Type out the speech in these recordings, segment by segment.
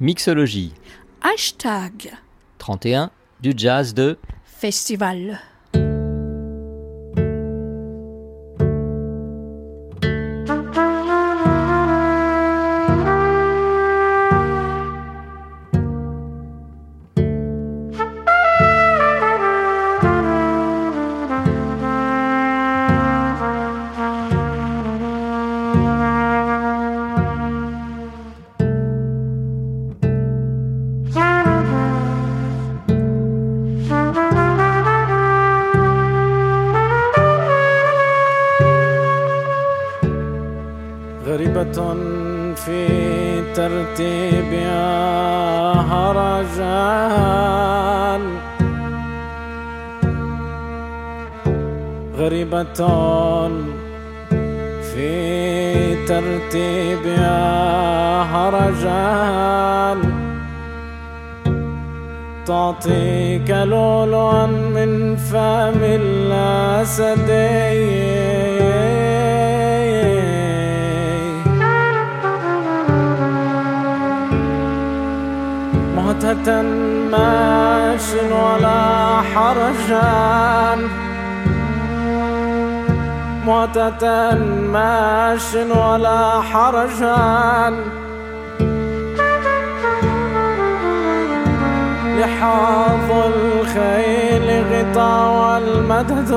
Mixologie. Hashtag 31 du jazz de Festival. متة ماش ولا حرجان. لحاظ الخيل غطا والمدد.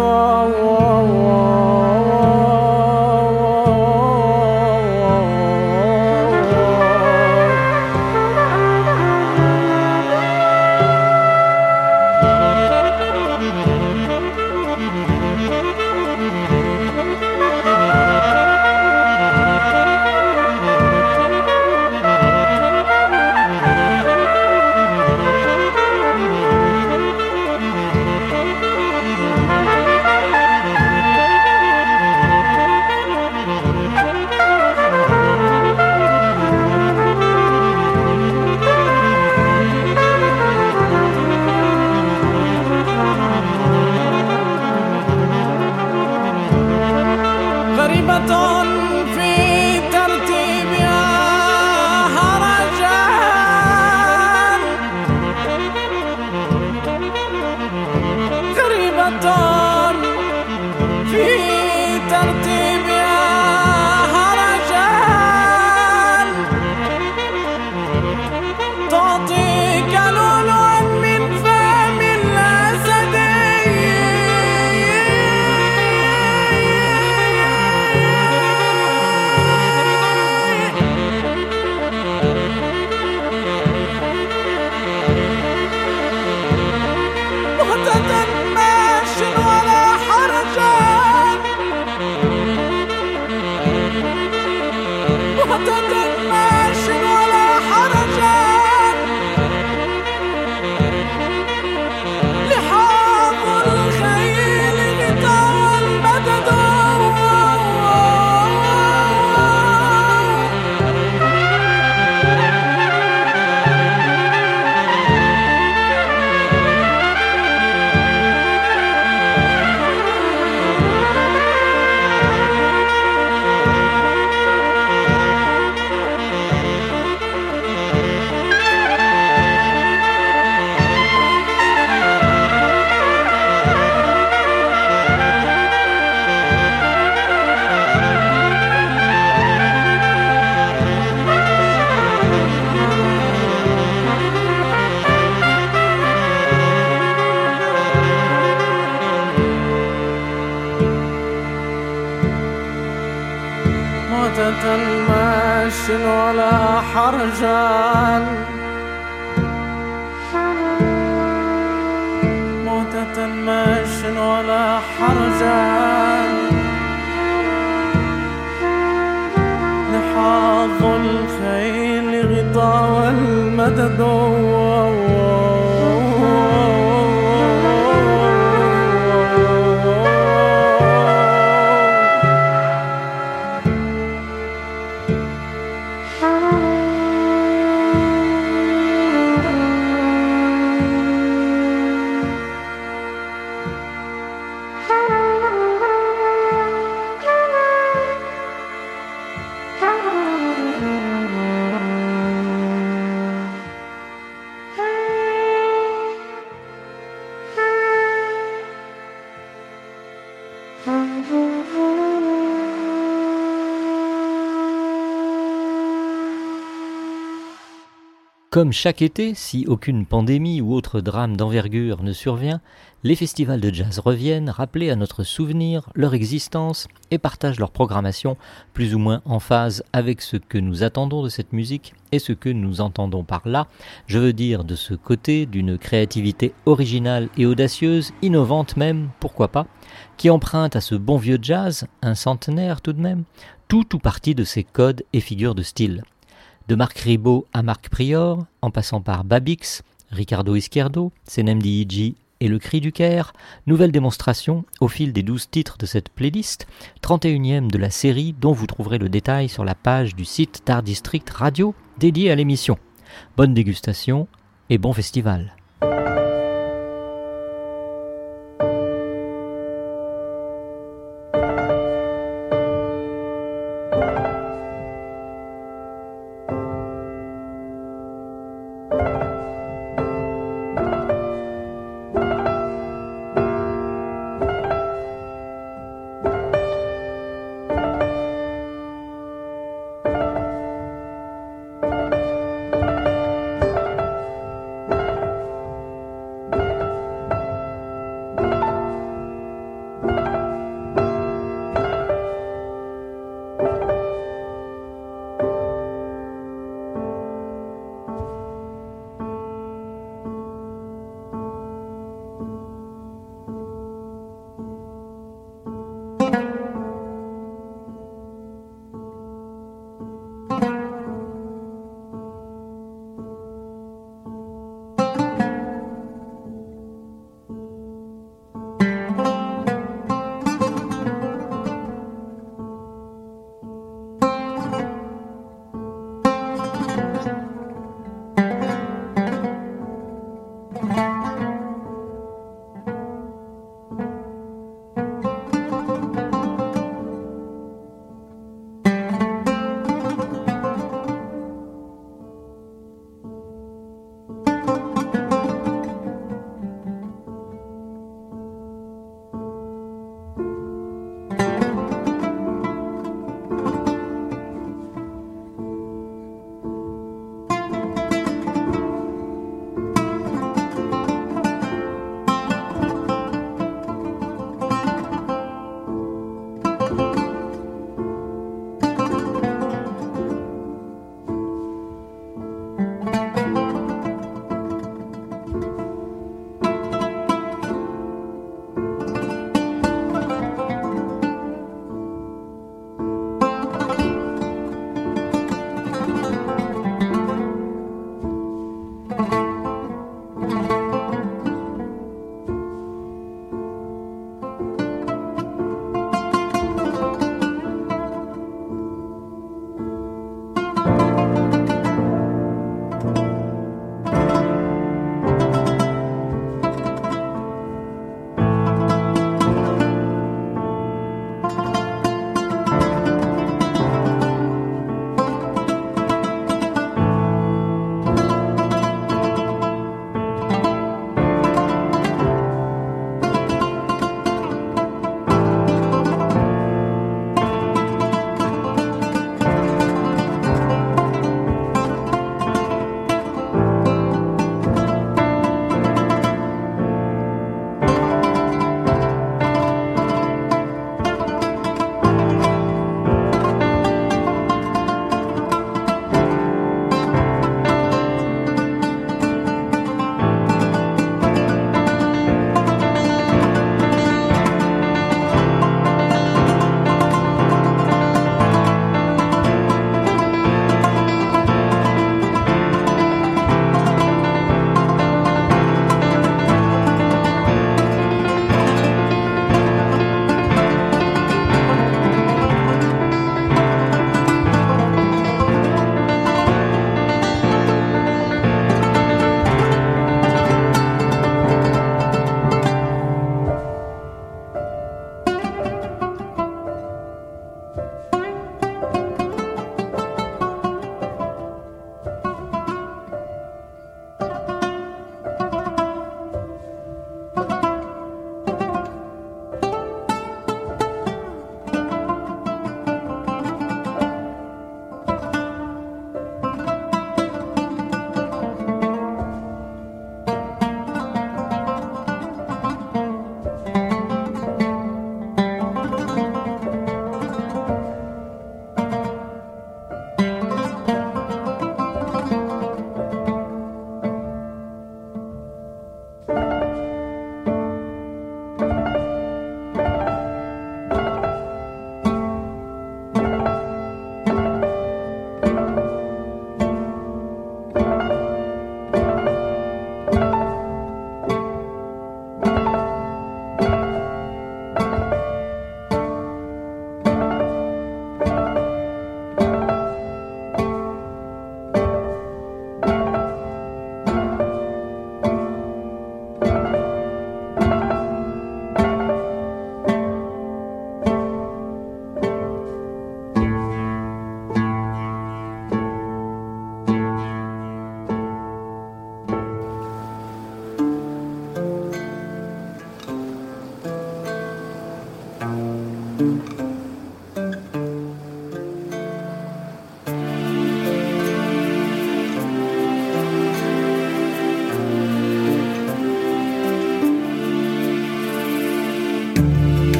Comme chaque été, si aucune pandémie ou autre drame d'envergure ne survient, les festivals de jazz reviennent rappeler à notre souvenir leur existence et partagent leur programmation plus ou moins en phase avec ce que nous attendons de cette musique et ce que nous entendons par là, je veux dire de ce côté d'une créativité originale et audacieuse, innovante même, pourquoi pas, qui emprunte à ce bon vieux jazz, un centenaire tout de même, tout ou partie de ses codes et figures de style. De Marc Ribot à Marc Prior, en passant par Babix, Ricardo Izquierdo, Senem Diiji et Le Cri du Caire, nouvelle démonstration au fil des douze titres de cette playlist, 31e de la série dont vous trouverez le détail sur la page du site d'Art District Radio dédié à l'émission. Bonne dégustation et bon festival.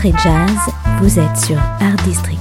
Soirée jazz, vous êtes sur Art District.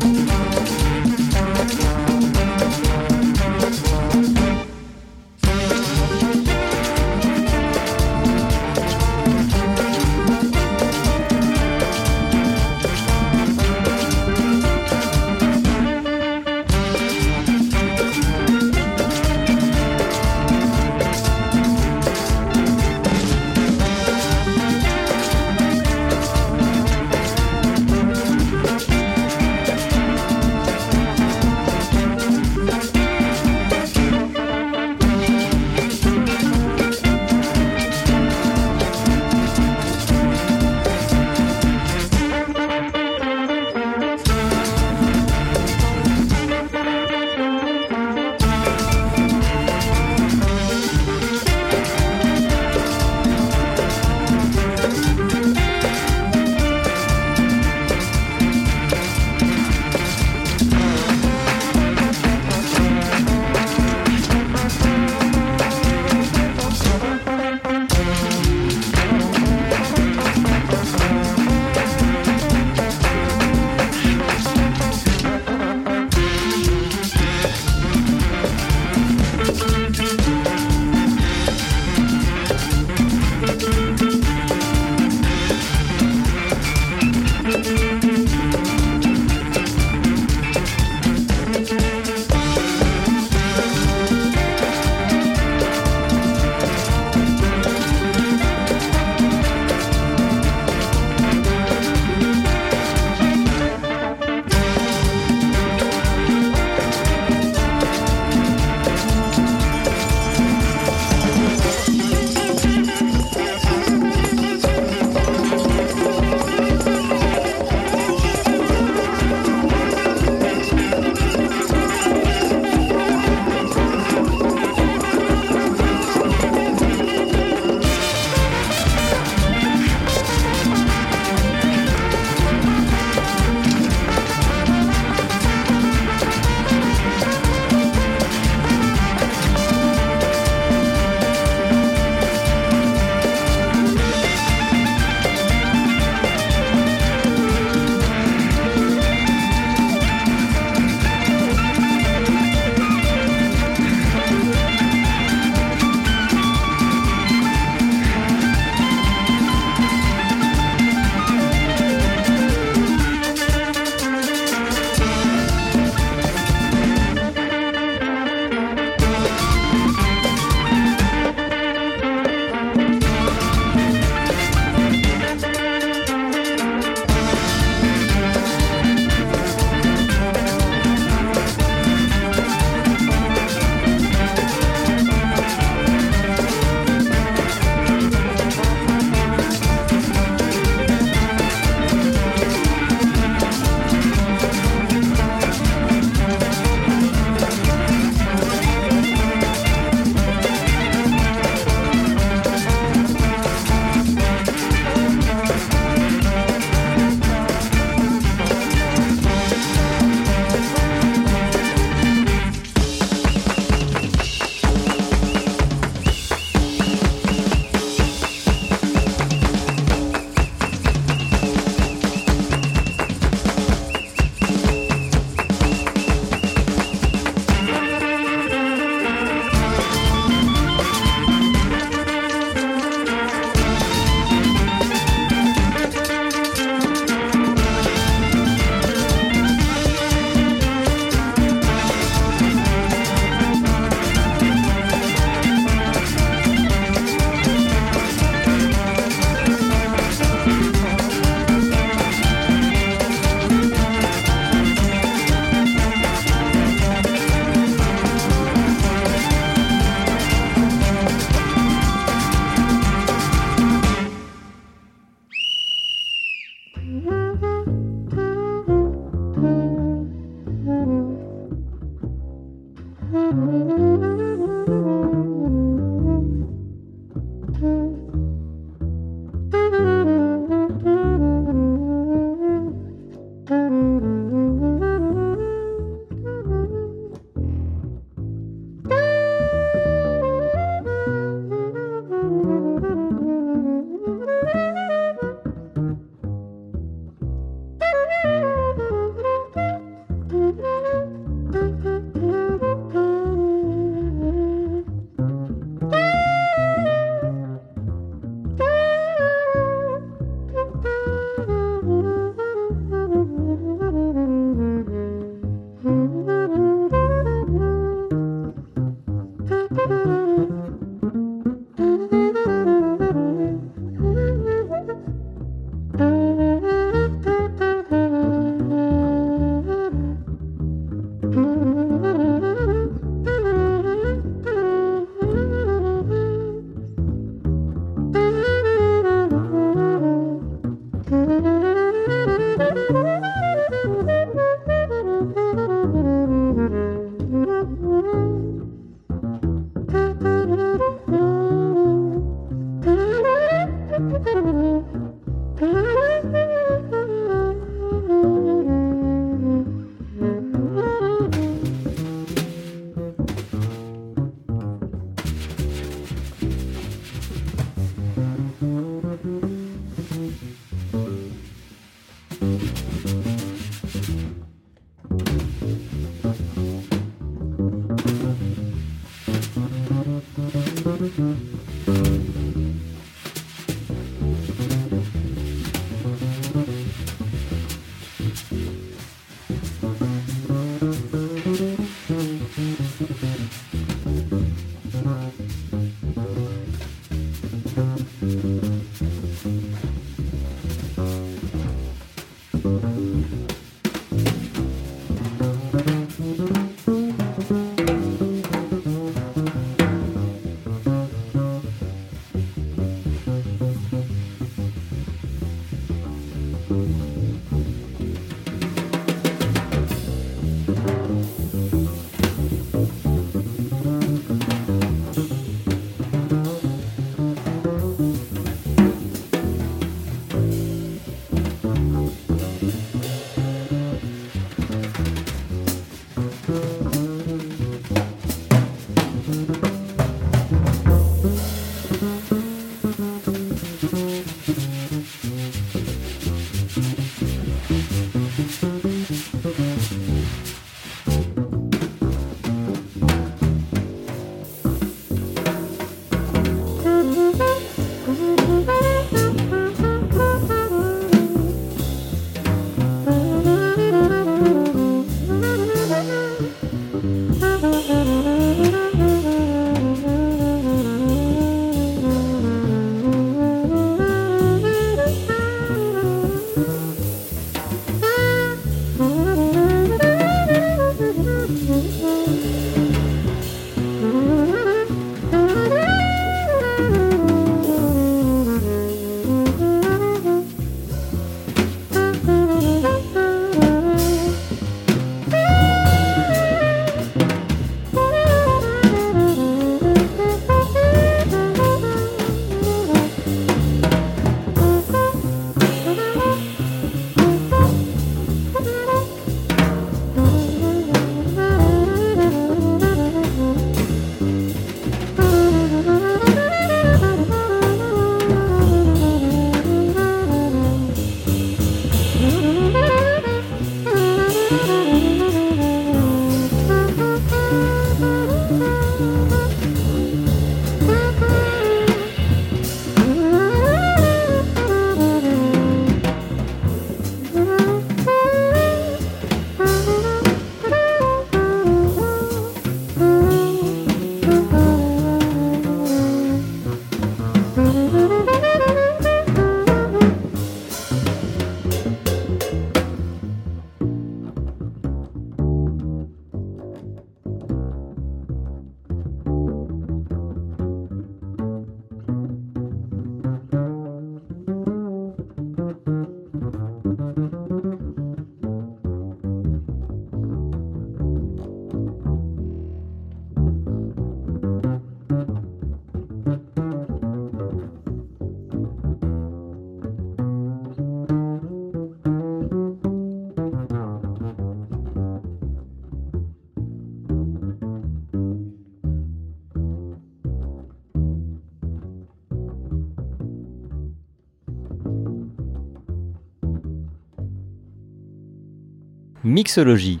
Mixologie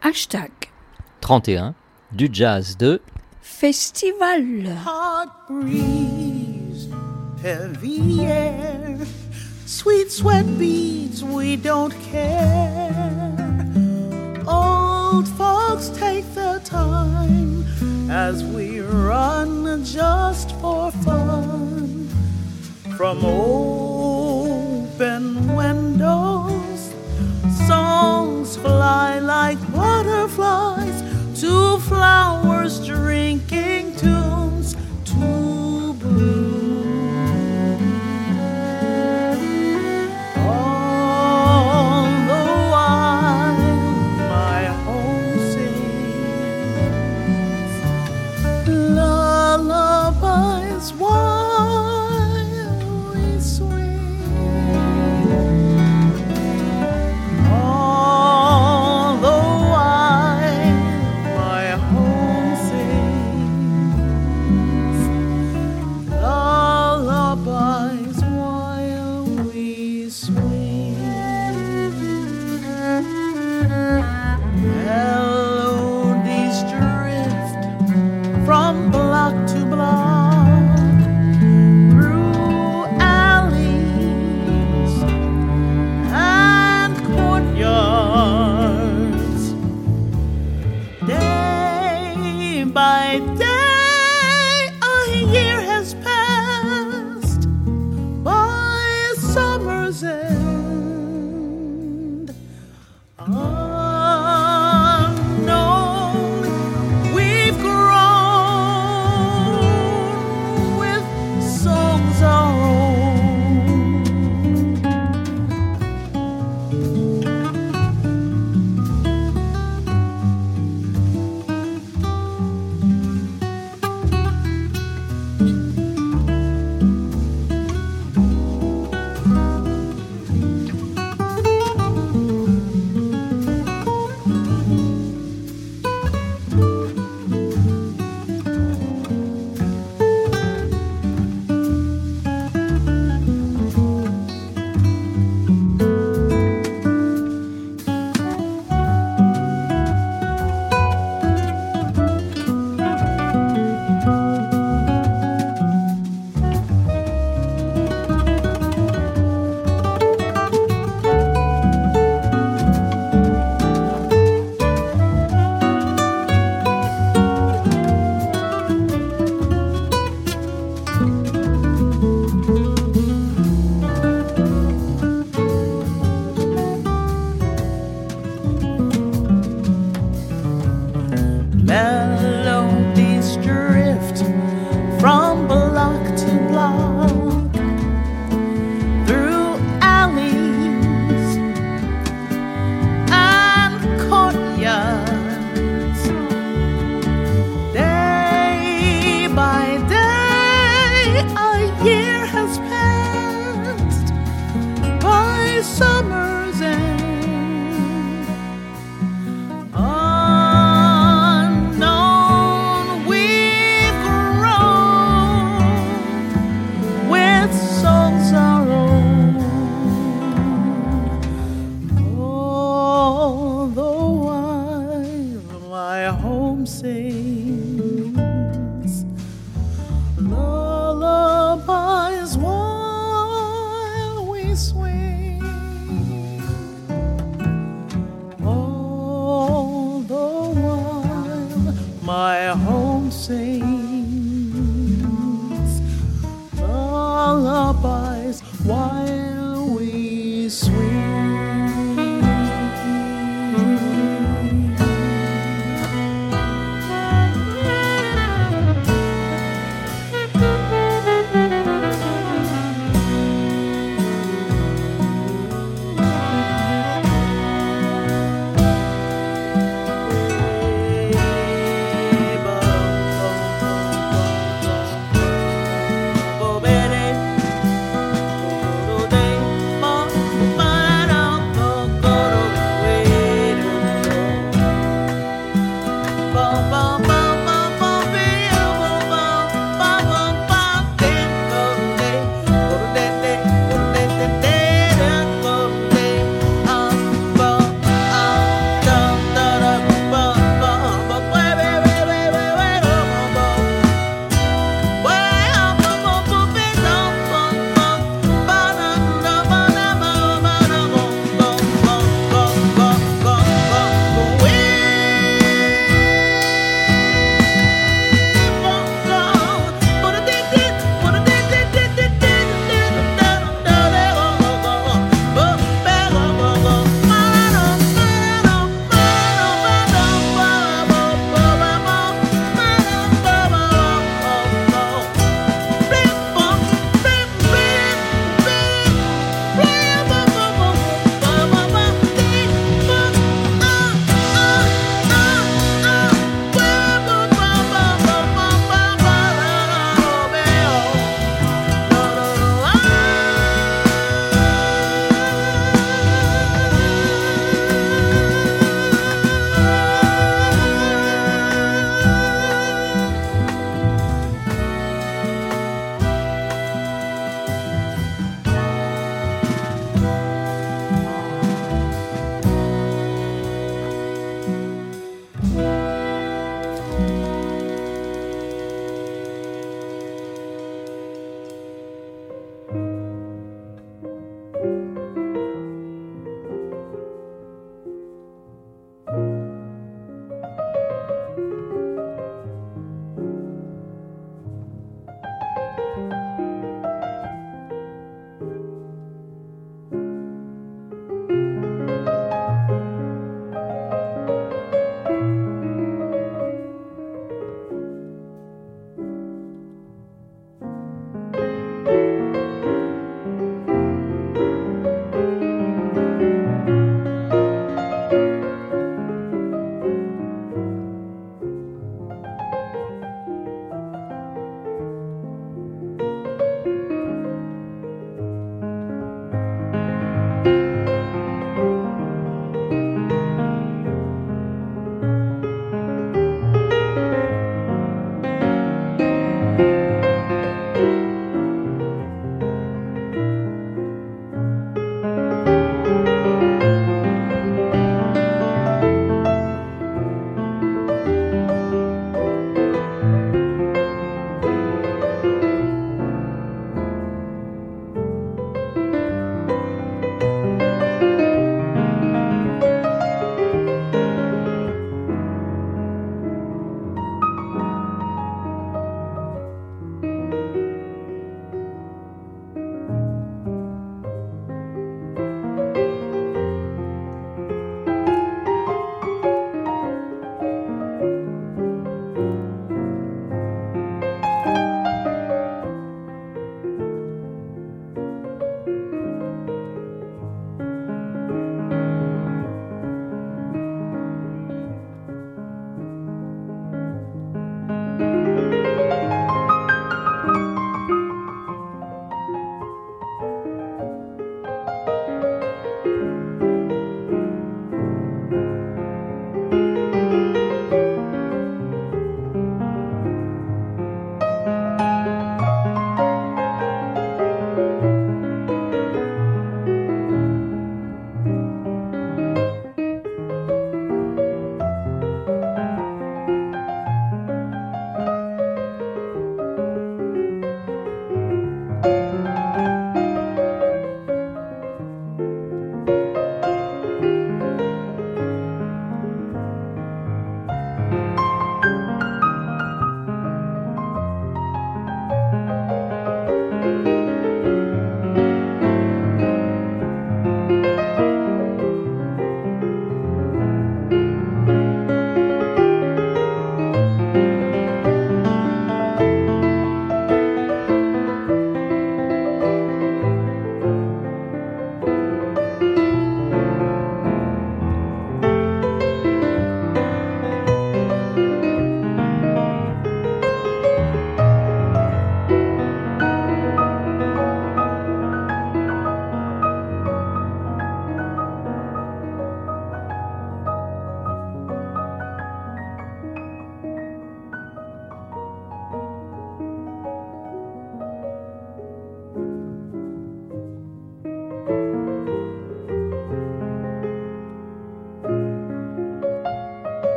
Hashtag 31 du jazz de Festival. hot breeze, heavy air, sweet sweat beads, we don't care. Old folks take their time as we run just for fun. From open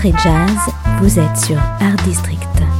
soirée jazz, vous êtes sur Art District.